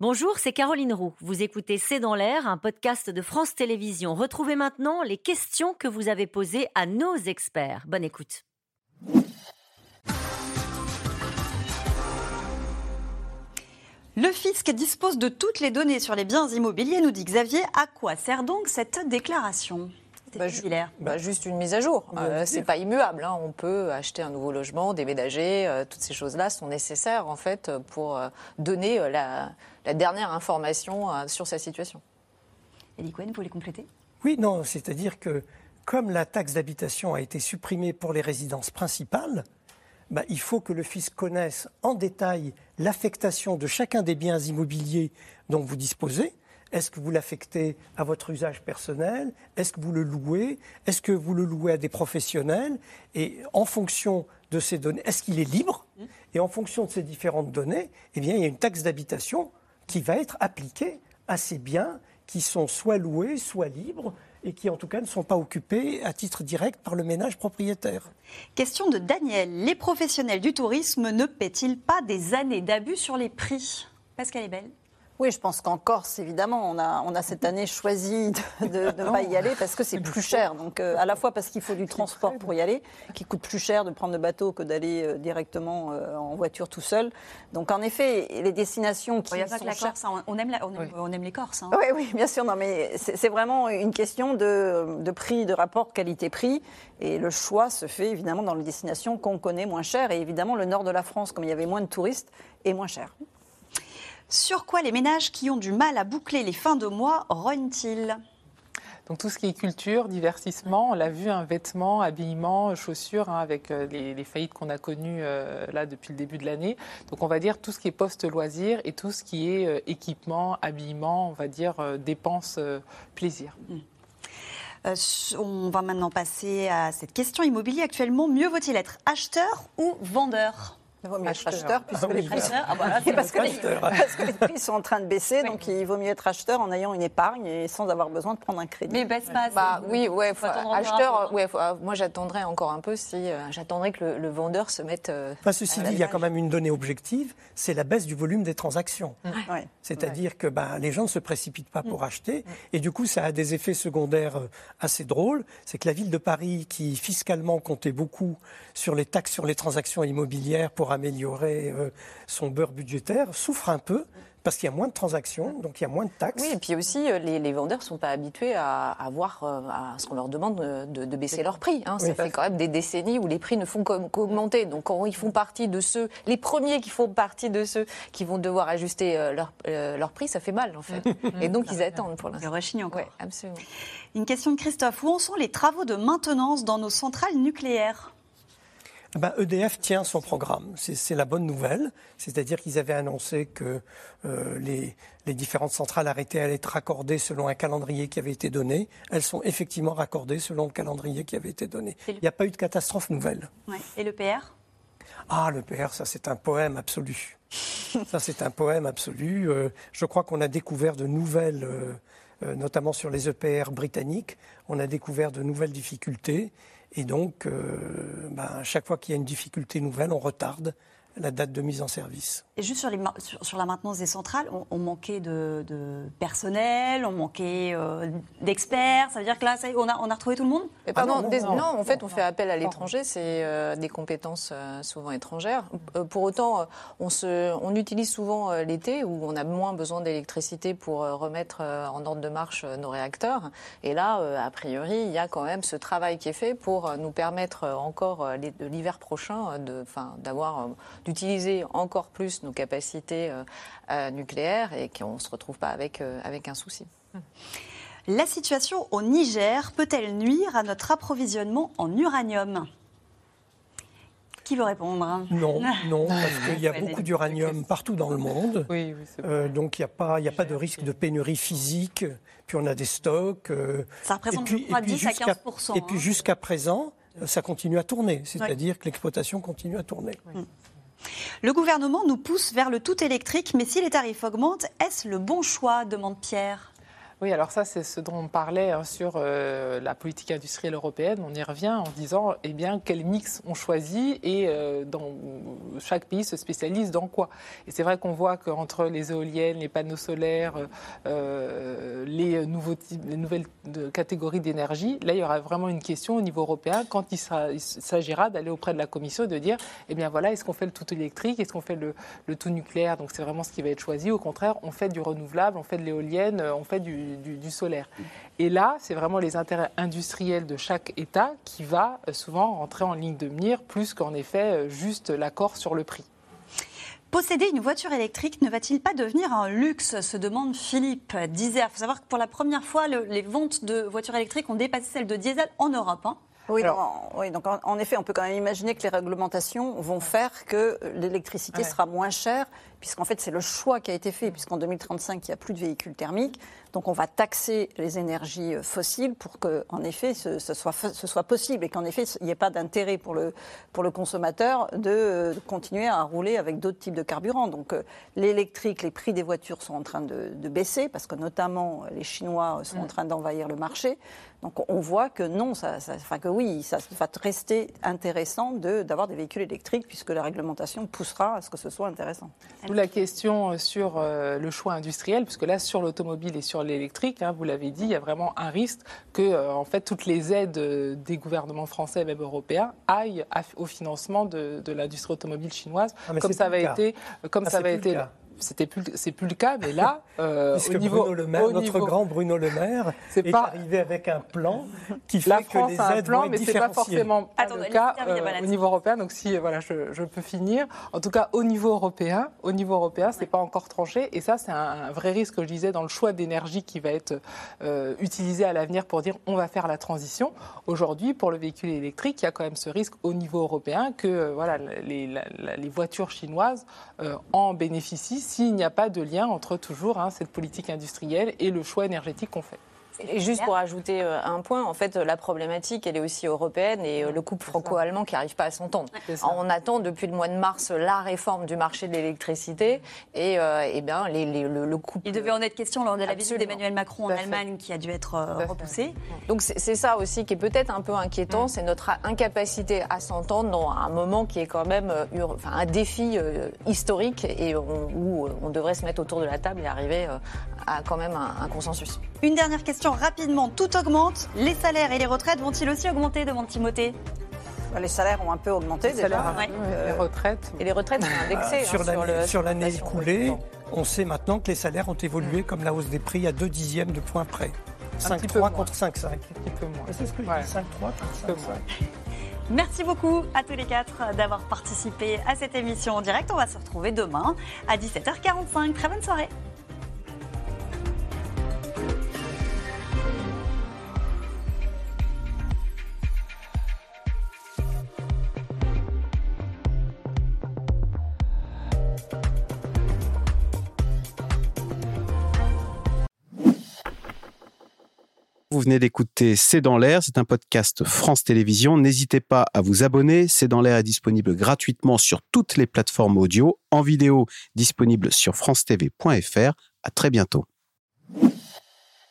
Bonjour, c'est Caroline Roux. Vous écoutez C'est dans l'air, un podcast de France Télévisions. Retrouvez maintenant les questions que vous avez posées à nos experts. Bonne écoute. Le fisc dispose de toutes les données sur les biens immobiliers, nous dit Xavier. À quoi sert donc cette déclaration? Bah, bah, juste une mise à jour. Euh, c'est pas immuable. Hein. On peut acheter un nouveau logement, déménager. Euh, toutes ces choses-là sont nécessaires en fait pour euh, donner euh, la, la, dernière information euh, sur sa situation. Elie Cohen, vous voulez compléter? Oui, non, c'est-à-dire que comme la taxe d'habitation a été supprimée pour les résidences principales, bah, il faut que le fisc connaisse en détail l'affectation de chacun des biens immobiliers dont vous disposez. Est-ce que vous l'affectez à votre usage personnel? Est-ce que vous le louez? Est-ce que vous le louez à des professionnels? Et en fonction de ces données, est-ce qu'il est libre? Et en fonction de ces différentes données, eh bien, il y a une taxe d'habitation qui va être appliquée à ces biens qui sont soit loués, soit libres, et qui en tout cas ne sont pas occupés à titre direct par le ménage propriétaire. Question de Daniel. Les professionnels du tourisme ne paient-ils pas des années d'abus sur les prix? Pascal est belle. Oui, je pense qu'en Corse, évidemment, on a, on a cette année choisi de ne pas y aller parce que c'est plus cher. Donc, euh, à la fois parce qu'il faut du transport pour y aller, qui coûte plus cher de prendre le bateau que d'aller euh, directement euh, en voiture tout seul. Donc, en effet, les destinations qui Il n'y a pas sont que la chères- Corse, hein. on, aime la- on, aime, on aime les Corses. hein. oui, oui, bien sûr. Non, mais c'est vraiment une question de, de prix, de rapport qualité-prix. Et le choix se fait évidemment dans les destinations qu'on connaît moins cher. Et évidemment, le nord de la France, comme il y avait moins de touristes, est moins cher. Sur quoi les ménages qui ont du mal à boucler les fins de mois rognent-ils? Donc tout ce qui est culture, divertissement, on l'a vu, un vêtement, habillement, chaussures, hein, avec euh, les, les faillites qu'on a connues euh, là depuis le début de l'année. Donc on va dire tout ce qui est post-loisir et tout ce qui est euh, équipement, habillement, on va dire euh, dépenses, plaisir. Euh, On va maintenant passer à cette question immobilier. Actuellement, mieux vaut-il être acheteur ou vendeur? Il vaut mieux être Acheteur. puisque les prix Acheteur, ah bah là, Et parce, que les, Acheteur. parce que les prix sont en train de baisser, donc il vaut mieux être acheteur en ayant une épargne et sans avoir besoin de prendre un crédit. Mais baisse pas. Bah oui, ouais, faut faut- acheteur, peu. ouais, faut- euh, moi j'attendrais encore un peu si euh, j'attendrais que le, le vendeur se mette. euh, Enfin, ceci à dit, il y a quand même une donnée objective, c'est la baisse du volume des transactions. Ouais. C'est-à-dire que ben, les gens ne se précipitent pas pour acheter. Et du coup, ça a des effets secondaires euh, assez drôles. C'est que la ville de Paris, qui fiscalement comptait beaucoup sur les taxes sur les transactions immobilières pour améliorer euh, son beurre budgétaire, souffre un peu parce qu'il y a moins de transactions, donc il y a moins de taxes. Oui, et puis aussi, euh, les, les vendeurs ne sont pas habitués à, à voir euh, à ce qu'on leur demande de, baisser leur prix. hein. Ça Oui. fait quand même des décennies où les prix ne font qu'aug- qu'augmenter. Donc, quand ils font partie de ceux, les premiers qui font partie de ceux qui vont devoir ajuster euh, leur, euh, leur prix, ça fait mal, en fait. Et donc, ils attendent pour Il l'instant. rechigne encore. Oui, absolument. Une question de Christophe. Où en sont les travaux de maintenance dans nos centrales nucléaires? Ben, EDF tient son programme. C'est la bonne nouvelle. C'est-à-dire qu'ils avaient annoncé que euh, les, les différentes centrales arrêtées allaient être raccordées selon un calendrier qui avait été donné. Elles sont effectivement raccordées selon le calendrier qui avait été donné. Le- Il n'y a pas eu de catastrophe nouvelle. Ouais. Et le PR Ah, le PR, ça c'est un poème absolu. ça c'est un poème absolu. Euh, je crois qu'on a découvert de nouvelles, euh, notamment sur les EPR britanniques, on a découvert de nouvelles difficultés. Et donc, euh, ben, chaque fois qu'il y a une difficulté nouvelle, on retarde la date de mise en service. Et juste sur, les ma- sur, sur la maintenance des centrales, on, on manquait de, de personnel, on manquait euh, d'experts. Ça veut dire que là, ça on a, on a retrouvé tout le monde? Ah non, non, des- non. non, en fait, on fait appel à l'étranger, c'est euh, des compétences euh, souvent étrangères. Euh, pour autant, on, se, on utilise souvent euh, l'été où on a moins besoin d'électricité pour euh, remettre euh, en ordre de marche euh, nos réacteurs. Et là, euh, a priori, il y a quand même ce travail qui est fait pour euh, nous permettre euh, encore euh, l'hiver prochain euh, d'avoir, euh, d'utiliser encore plus nos capacités euh, euh, nucléaires et qu'on ne se retrouve pas avec, euh, avec un souci. La situation au Niger peut-elle nuire à notre approvisionnement en uranium? Qui veut répondre? Non, non, parce qu'il y a beaucoup d'uranium partout dans le monde. Oui, oui, c'est Euh, donc il n'y a, pas- il y a pas de risque de pénurie physique. Puis on a des stocks. euh, Ça représente, puis- je crois, et puis 10 à jusqu'à- 15 Et puis hein. jusqu'à présent, ça continue à tourner. C'est-à-dire que l'exploitation continue à tourner. Le gouvernement nous pousse vers le tout électrique, mais si les tarifs augmentent, est-ce le bon choix? demande Pierre. Oui, alors ça, c'est ce dont on parlait hein, sur euh, la politique industrielle européenne. On y revient en disant, eh bien, quel mix on choisit et euh, dans, chaque pays se spécialise dans quoi. Et c'est vrai qu'on voit qu'entre les éoliennes, les panneaux solaires, euh, les, nouveaux nouvelles catégories d'énergie, là, il y aura vraiment une question au niveau européen quand il, s'agira d'aller auprès de la Commission et de dire, eh bien, voilà, est-ce qu'on fait le tout électrique, est-ce qu'on fait le tout nucléaire? Donc, c'est vraiment ce qui va être choisi. Au contraire, on fait du renouvelable, on fait de l'éolienne, on fait du du, solaire. Et là, c'est vraiment les intérêts industriels de chaque État qui va euh, souvent rentrer en ligne de mire, plus qu'en effet euh, juste l'accord sur le prix. Posséder une voiture électrique ne va-t-il pas devenir un luxe se demande Philippe. Il faut savoir que pour la première fois, les ventes de voitures électriques ont dépassé celles de diesel en Europe. Hein. Oui, oui, donc en, effet, on peut quand même imaginer que les réglementations vont faire que l'électricité sera moins chère, puisqu'en fait, c'est le choix qui a été fait, puisqu'en 2035, il n'y a plus de véhicules thermiques. Donc on va taxer les énergies euh, fossiles pour que, en effet, ce, soit, ce soit, possible et qu'en effet, il n'y ait pas d'intérêt pour le, pour le consommateur de, euh, continuer à rouler avec d'autres types de carburants. Donc euh, l'électrique, les prix des voitures sont en train de, baisser parce que notamment les Chinois sont en train d'envahir le marché. Donc on voit que non, ça, enfin que oui, ça va rester intéressant d'avoir des véhicules électriques puisque la réglementation poussera à ce que ce soit intéressant. D'où la question sur le choix industriel, puisque là sur l'automobile et sur l'électrique, hein, vous l'avez dit, il y a vraiment un risque que euh, en fait, toutes les aides euh, des gouvernements français et même européens aillent au financement de, l'industrie automobile chinoise, ah, comme ça avait été, comme ah, ça avait été c'était plus, c'est plus le cas, mais là, euh, au niveau, le Maire, notre grand Bruno Le Maire, est, pas... arrivé avec un plan qui fait la France que les a un plan, mais c'est pas forcément pas le cas euh, au niveau européen. Donc si voilà, je, je, peux finir. En tout cas, au niveau européen, au niveau européen, c'est pas encore tranché, et ça, c'est un, vrai risque que je disais dans le choix d'énergie qui va être euh, utilisé à l'avenir pour dire on va faire la transition. Aujourd'hui, pour le véhicule électrique, il y a quand même ce risque au niveau européen que euh, voilà les, les voitures chinoises euh, en bénéficient s'il n'y a pas de lien entre toujours hein, cette politique industrielle et le choix énergétique qu'on fait. Et juste pour ajouter euh, un point, en fait, la problématique, elle est aussi européenne et euh, le couple franco-allemand qui n'arrive pas à s'entendre. On attend depuis le mois de mars la réforme du marché de l'électricité et, et euh, eh bien, les, le, couple. Il devait en être question lors de la visite d'Emmanuel Macron en Allemagne qui a dû être repoussée. Donc c'est ça aussi qui est peut-être un peu inquiétant, mm. c'est notre incapacité à s'entendre dans un moment qui est quand même enfin, un défi historique et où on devrait se mettre autour de la table et arriver à quand même un consensus. Une dernière question rapidement, tout augmente. Les salaires et les retraites vont-ils aussi augmenter demande Timothée bah, les salaires ont un peu augmenté les déjà. Les retraites. Et les retraites sont indexées. Hein, sur l'année écoulée, on sait maintenant que les salaires ont évolué comme la hausse des prix à 2 dixièmes de points près. 5,3 contre 5,5. Un petit peu moins. C'est ce que je dis, 5,3 contre 5,5. Merci beaucoup à tous les quatre d'avoir participé à cette émission en direct. On va se retrouver demain à 17h45. Très bonne soirée. Vous venez d'écouter C'est dans l'air, c'est un podcast France Télévisions. N'hésitez pas à vous abonner. C'est dans l'air est disponible gratuitement sur toutes les plateformes audio, en vidéo disponible sur francetv.fr. À très bientôt.